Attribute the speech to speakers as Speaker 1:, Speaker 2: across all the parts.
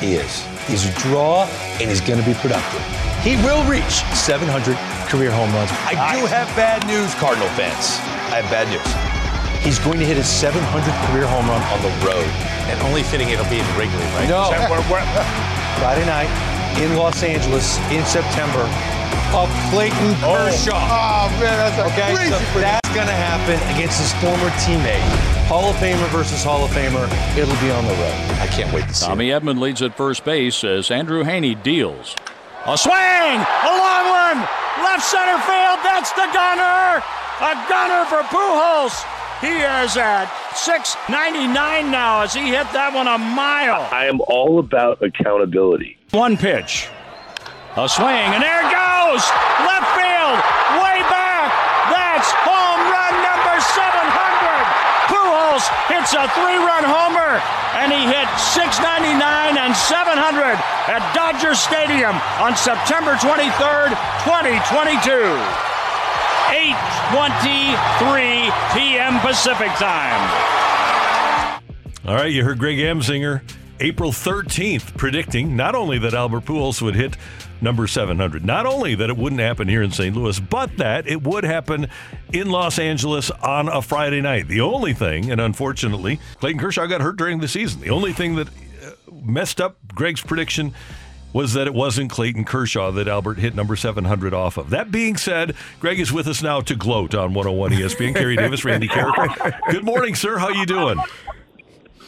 Speaker 1: He is. He's a draw, and he's going to be productive. He will reach 700 career home runs. I do have bad news, Cardinal fans. I have bad news. He's going to hit his 700th career home run on the road.
Speaker 2: And only fitting it'll be in Wrigley, right?
Speaker 1: No.
Speaker 2: Is that where- where-
Speaker 1: Friday night in Los Angeles in September of Clayton oh. Kershaw.
Speaker 3: Oh man, that's a
Speaker 1: Okay,
Speaker 3: crazy
Speaker 1: so that's going to happen against his former teammate. Hall of Famer versus Hall of Famer. It'll be on the road. I can't wait to see
Speaker 4: Tommy Edman leads at first base as Andrew Heaney deals. A swing! A long one! Left center field. That's the gunner! A gunner for Pujols. He is at 699 now as he hit that one a mile.
Speaker 5: I am all about accountability.
Speaker 4: One pitch. A swing, and there it goes! Left field! Way back! That's home run number 700! Pujols hits a three-run homer, and he hit 699 and 700 at Dodger Stadium on September 23rd, 2022. 8.23 p.m. Pacific Time.
Speaker 6: All right, you heard Greg Amsinger April 13th predicting not only that Albert Pujols would hit number 700, not only that it wouldn't happen here in St. Louis, but that it would happen in Los Angeles on a Friday night. The only thing, and unfortunately, Clayton Kershaw got hurt during the season. The only thing that uh, messed up Greg's prediction was that it wasn't Clayton Kershaw that Albert hit number 700 off of. That being said, Greg is with us now to gloat on 101 ESPN. Carey Davis, Randy Carrick. Good morning, sir. How you doing?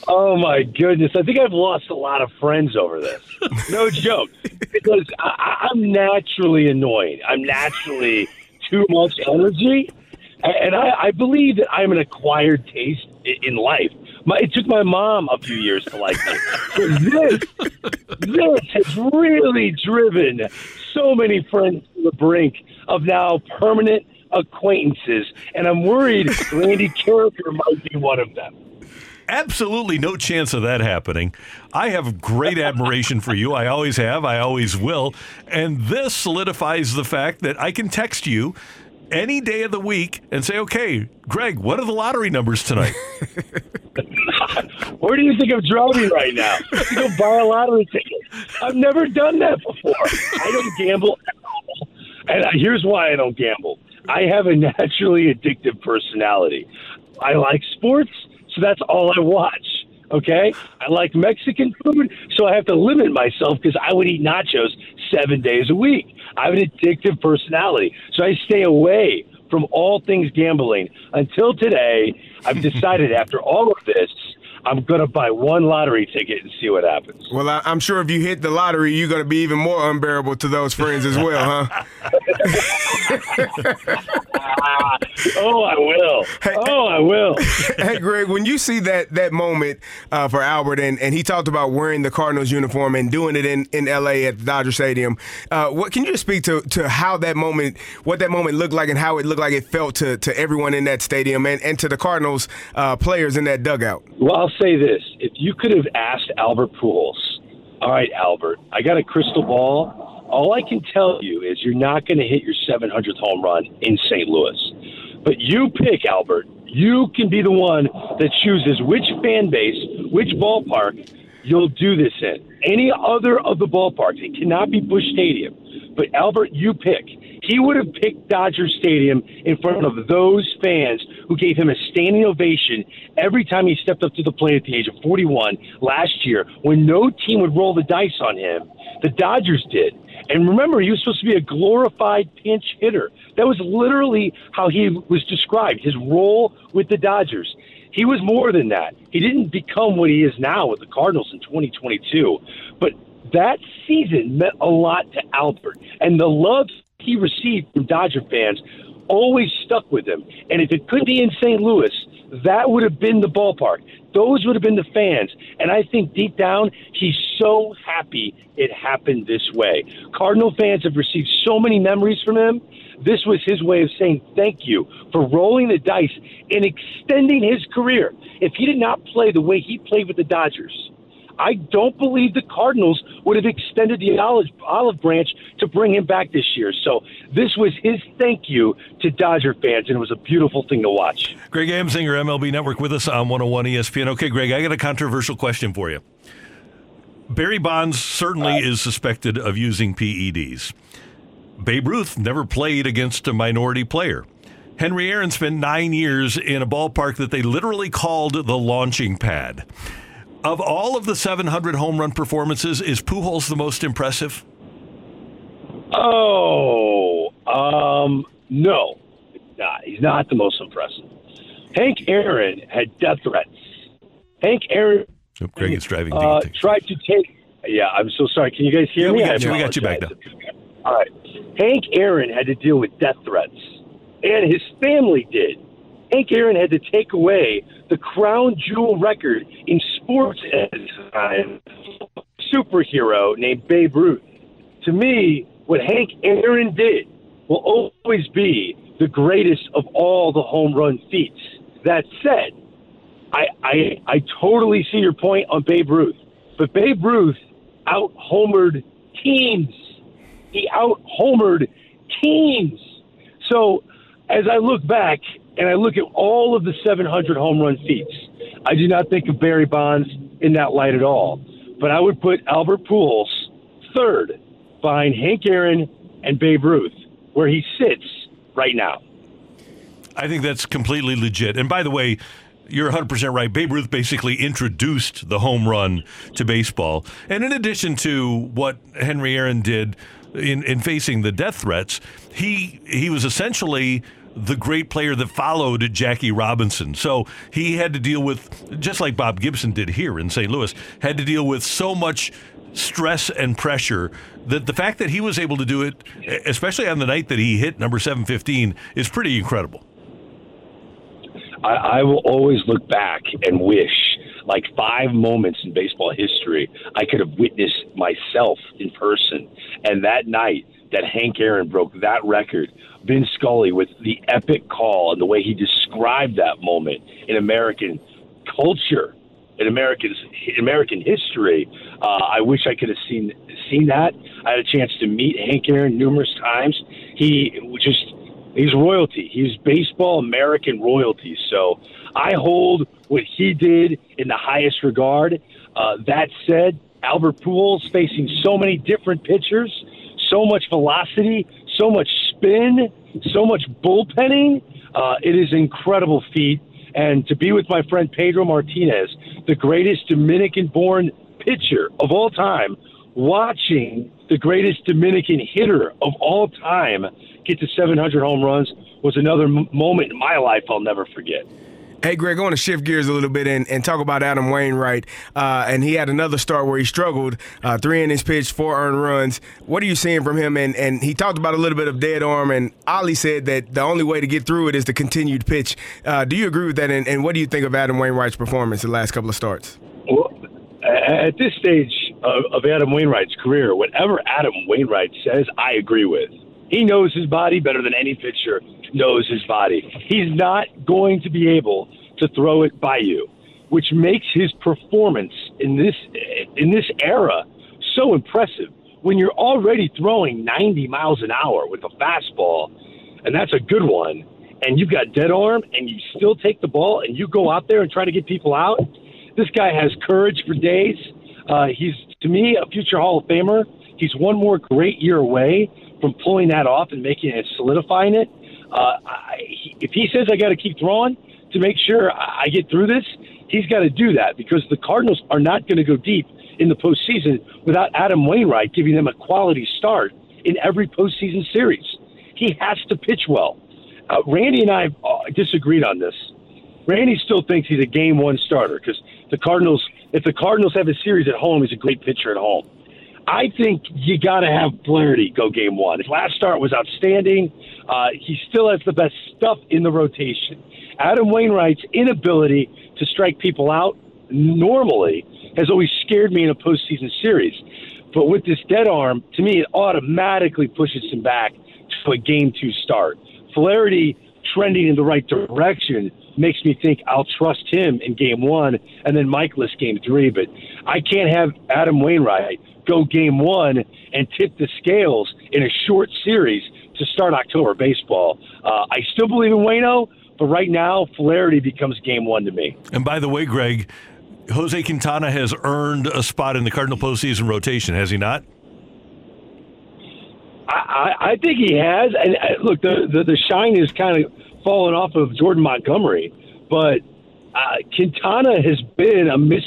Speaker 5: Oh my goodness! I think I've lost a lot of friends over this. No joke, because I, I'm naturally annoyed. I'm naturally too much energy, and I, I believe that I'm an acquired taste in life. My, it took my mom a few years to like me. But this, this has really driven so many friends to the brink of now permanent acquaintances, and I'm worried Randy Karraker might be one of them.
Speaker 6: Absolutely no chance of that happening. I have great admiration for you. I always have. I always will. And this solidifies the fact that I can text you any day of the week and say, okay, Greg, what are the lottery numbers tonight?
Speaker 5: Where do you think I'm driving right now? To go buy a lottery ticket. I've never done that before. I don't gamble at all. And here's why I don't gamble. I have a naturally addictive personality. I like sports, so that's all I watch. Okay? I like Mexican food, so I have to limit myself because I would eat nachos seven days a week. I have an addictive personality, so I stay away from all things gambling until today. I've decided after all of this, I'm going to buy one lottery ticket and see what happens.
Speaker 3: Well, I, I'm sure if you hit the lottery, you're going to be even more unbearable to those friends as well, huh?
Speaker 5: oh, I will. Oh, I will.
Speaker 3: hey, Greg, when you see that that moment uh, for Albert, and, and he talked about wearing the Cardinals uniform and doing it in, in L.A. at the Dodger Stadium, uh, what can you just speak to, to how that moment, what that moment looked like, and how it looked like it felt to, to everyone in that stadium and, and to the Cardinals uh, players in that dugout?
Speaker 5: Well, I'll say this: if you could have asked Albert Pujols, all right, Albert, I got a crystal ball. All I can tell you is you're not going to hit your 700th home run in St. Louis. But you pick, Albert. You can be the one that chooses which fan base, which ballpark you'll do this in. Any other of the ballparks, it cannot be Busch Stadium. But Albert, you pick. He would have picked Dodger Stadium in front of those fans who gave him a standing ovation every time he stepped up to the plate at the age of 41 last year when no team would roll the dice on him. The Dodgers did. And remember, he was supposed to be a glorified pinch hitter. That was literally how he was described, his role with the Dodgers. He was more than that. He didn't become what he is now with the Cardinals in 2022. But that season meant a lot to Albert. And the love he received from Dodger fans always stuck with him. And if it could be in St. Louis, that would have been the ballpark. Those would have been the fans. And I think deep down, he's so happy it happened this way. Cardinal fans have received so many memories from him. This was his way of saying thank you for rolling the dice and extending his career. If he did not play the way he played with the Dodgers, I don't believe the Cardinals would have extended the olive, olive branch to bring him back this year. So this was his thank you to Dodger fans, and it was a beautiful thing to watch.
Speaker 6: Greg Amsinger, MLB Network, with us on 101 ESPN. Okay, Greg, I got a controversial question for you. Barry Bonds certainly uh, is suspected of using PEDs. Babe Ruth never played against a minority player. Henry Aaron spent nine years in a ballpark that they literally called the launching pad. Of all of the 700 home run performances, is Pujols the most impressive?
Speaker 5: Oh, um, no, not. He's not the most impressive. Hank Aaron had death threats. Hank Aaron.
Speaker 6: Oh, Greg is driving.
Speaker 5: Uh, tried to take. Yeah, I'm so sorry. Can you guys hear
Speaker 6: yeah,
Speaker 5: me?
Speaker 6: We got you. We got you back now.
Speaker 5: All right. Hank Aaron had to deal with death threats, and his family did. Hank Aaron had to take away the crown jewel record in sports the time, superhero named Babe Ruth. To me, what Hank Aaron did will always be the greatest of all the home run feats. That said, I, I, I totally see your point on Babe Ruth, but Babe Ruth out homered teams. He out homered teams. So as I look back and I look at all of the 700 home run feats, I do not think of Barry Bonds in that light at all. But I would put Albert Pujols third behind Hank Aaron and Babe Ruth, where he sits right now.
Speaker 6: I think that's completely legit. And by the way, you're 100% right. Babe Ruth basically introduced the home run to baseball. And in addition to what Henry Aaron did in, in facing the death threats, he he was essentially the great player that followed Jackie Robinson. So he had to deal with, just like Bob Gibson did here in St. Louis, had to deal with so much stress and pressure that the fact that he was able to do it, especially on the night that he hit number 715, is pretty incredible.
Speaker 5: I, I will always look back and wish, like five moments in baseball history, I could have witnessed myself in person. And that night that Hank Aaron broke that record Vin Scully with the epic call and the way he described that moment in American culture, in American American history. Uh, I wish I could have seen seen that. I had a chance to meet Hank Aaron numerous times. He just he's royalty. He's baseball American royalty. So I hold what he did in the highest regard. Uh, that said, Albert Pujols facing so many different pitchers, so much velocity, so much spin, so much bullpenning. Uh, it is incredible feat. And to be with my friend Pedro Martinez, the greatest Dominican born pitcher of all time, watching the greatest Dominican hitter of all time get to 700 home runs was another m- moment in my life I'll never forget.
Speaker 3: Hey, Greg, I want to shift gears a little bit and, and talk about Adam Wainwright. Uh, and he had another start where he struggled, uh, three innings pitched, four earned runs. What are you seeing from him? And, and he talked about a little bit of dead arm, and Oli said that the only way to get through it is the continued pitch. Uh, do you agree with that? And, and what do you think of Adam Wainwright's performance the last couple of starts?
Speaker 5: Well, at this stage of Adam Wainwright's career, whatever Adam Wainwright says, I agree with. He knows his body better than any pitcher knows his body. He's not going to be able to throw it by you, which makes his performance in this in this era so impressive. When you're already throwing 90 miles an hour with a fastball, and that's a good one, and you've got dead arm, and you still take the ball and you go out there and try to get people out. This guy has courage for days. Uh, he's to me a future Hall of Famer. He's one more great year away from pulling that off and making it solidifying it. Uh, I, if he says I got to keep throwing to make sure I get through this, he's got to do that because the Cardinals are not going to go deep in the postseason without Adam Wainwright giving them a quality start in every postseason series. He has to pitch well. Uh, Randy and I uh, disagreed on this. Randy still thinks he's a game one starter because the Cardinals, if the Cardinals have a series at home, he's a great pitcher at home. I think you got to have Flaherty go game one. His last start was outstanding. Uh, he still has the best stuff in the rotation. Adam Wainwright's inability to strike people out normally has always scared me in a postseason series. But with this dead arm, to me, it automatically pushes him back to a game two start. Flaherty trending in the right direction makes me think I'll trust him in game one and then Mikolas game three. But I can't have Adam Wainwright go game one and tip the scales in a short series to start October baseball. Uh, I still believe in Wayno, but right now, Flaherty becomes game one to me.
Speaker 6: And by the way, Greg, Jose Quintana has earned a spot in the Cardinal postseason rotation, has he not?
Speaker 5: I, I think he has. And uh, look, the, the, the shine is kind of fallen off of Jordan Montgomery, but uh, Quintana has been a miss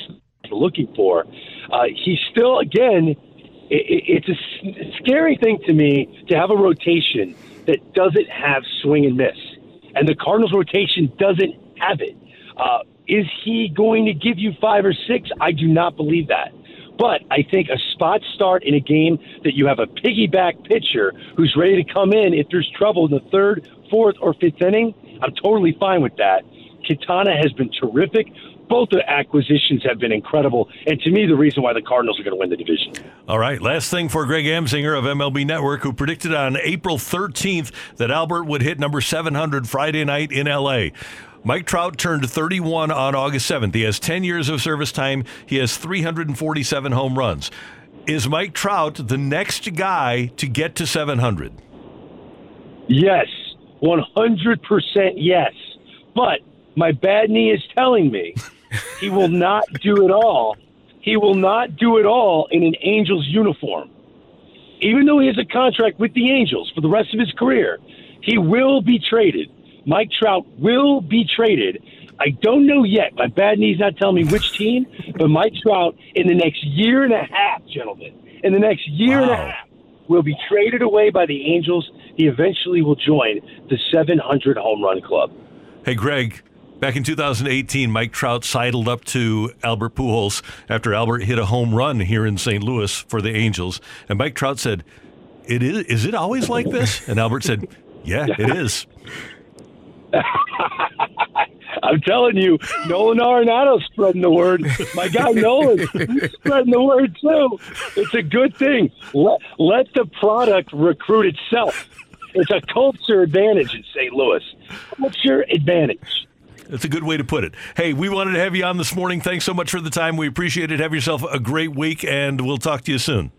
Speaker 5: looking for. Uh, he's still, again, it, it's a scary thing to me to have a rotation that doesn't have swing and miss. And the Cardinals rotation doesn't have it. Uh, is he going to give you five or six? I do not believe that. But I think a spot start in a game that you have a piggyback pitcher who's ready to come in if there's trouble in the third, fourth, or fifth inning, I'm totally fine with that. Quintana has been terrific. Both the acquisitions have been incredible, and to me, the reason why the Cardinals are going to win the division.
Speaker 6: All right, last thing for Greg Amsinger of MLB Network, who predicted on April 13th that Albert would hit number 700 Friday night in LA. Mike Trout turned 31 on August 7th. He has 10 years of service time. He has 347 home runs. Is Mike Trout the next guy to get to 700?
Speaker 5: Yes, 100% yes. But my bad knee is telling me he will not do it all. He will not do it all in an Angels uniform. Even though he has a contract with the Angels for the rest of his career, he will be traded. Mike Trout will be traded. I don't know yet. My bad knee's not telling me which team, but Mike Trout in the next year and a half, gentlemen, in the next year wow. and a half, will be traded away by the Angels. He eventually will join the 700 home run club.
Speaker 6: Hey, Greg, Back in 2018, Mike Trout sidled up to Albert Pujols after Albert hit a home run here in St. Louis for the Angels, and Mike Trout said, "It is. Is it always like this?" And Albert said, "Yeah, it is."
Speaker 5: I'm telling you, Nolan Arenado spreading the word. My guy Nolan spreading the word too. It's a good thing. Let let the product recruit itself. It's a culture advantage in St. Louis. Culture advantage.
Speaker 6: That's a good way to put it. Hey, we wanted to have you on this morning. Thanks so much for the time. We appreciate it. Have yourself a great week, and we'll talk to you soon.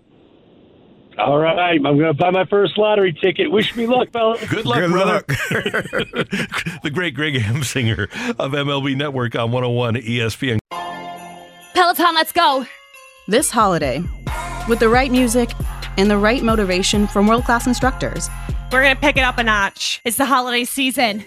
Speaker 5: All right, I'm going to buy my first lottery ticket. Wish me luck, fellas.
Speaker 6: Good luck, Good brother. Luck. the great Greg Amsinger of MLB Network on 101 ESPN.
Speaker 7: Peloton, let's go.
Speaker 8: This holiday, with the right music and the right motivation from world class instructors,
Speaker 7: we're going to pick it up a notch. It's the holiday season.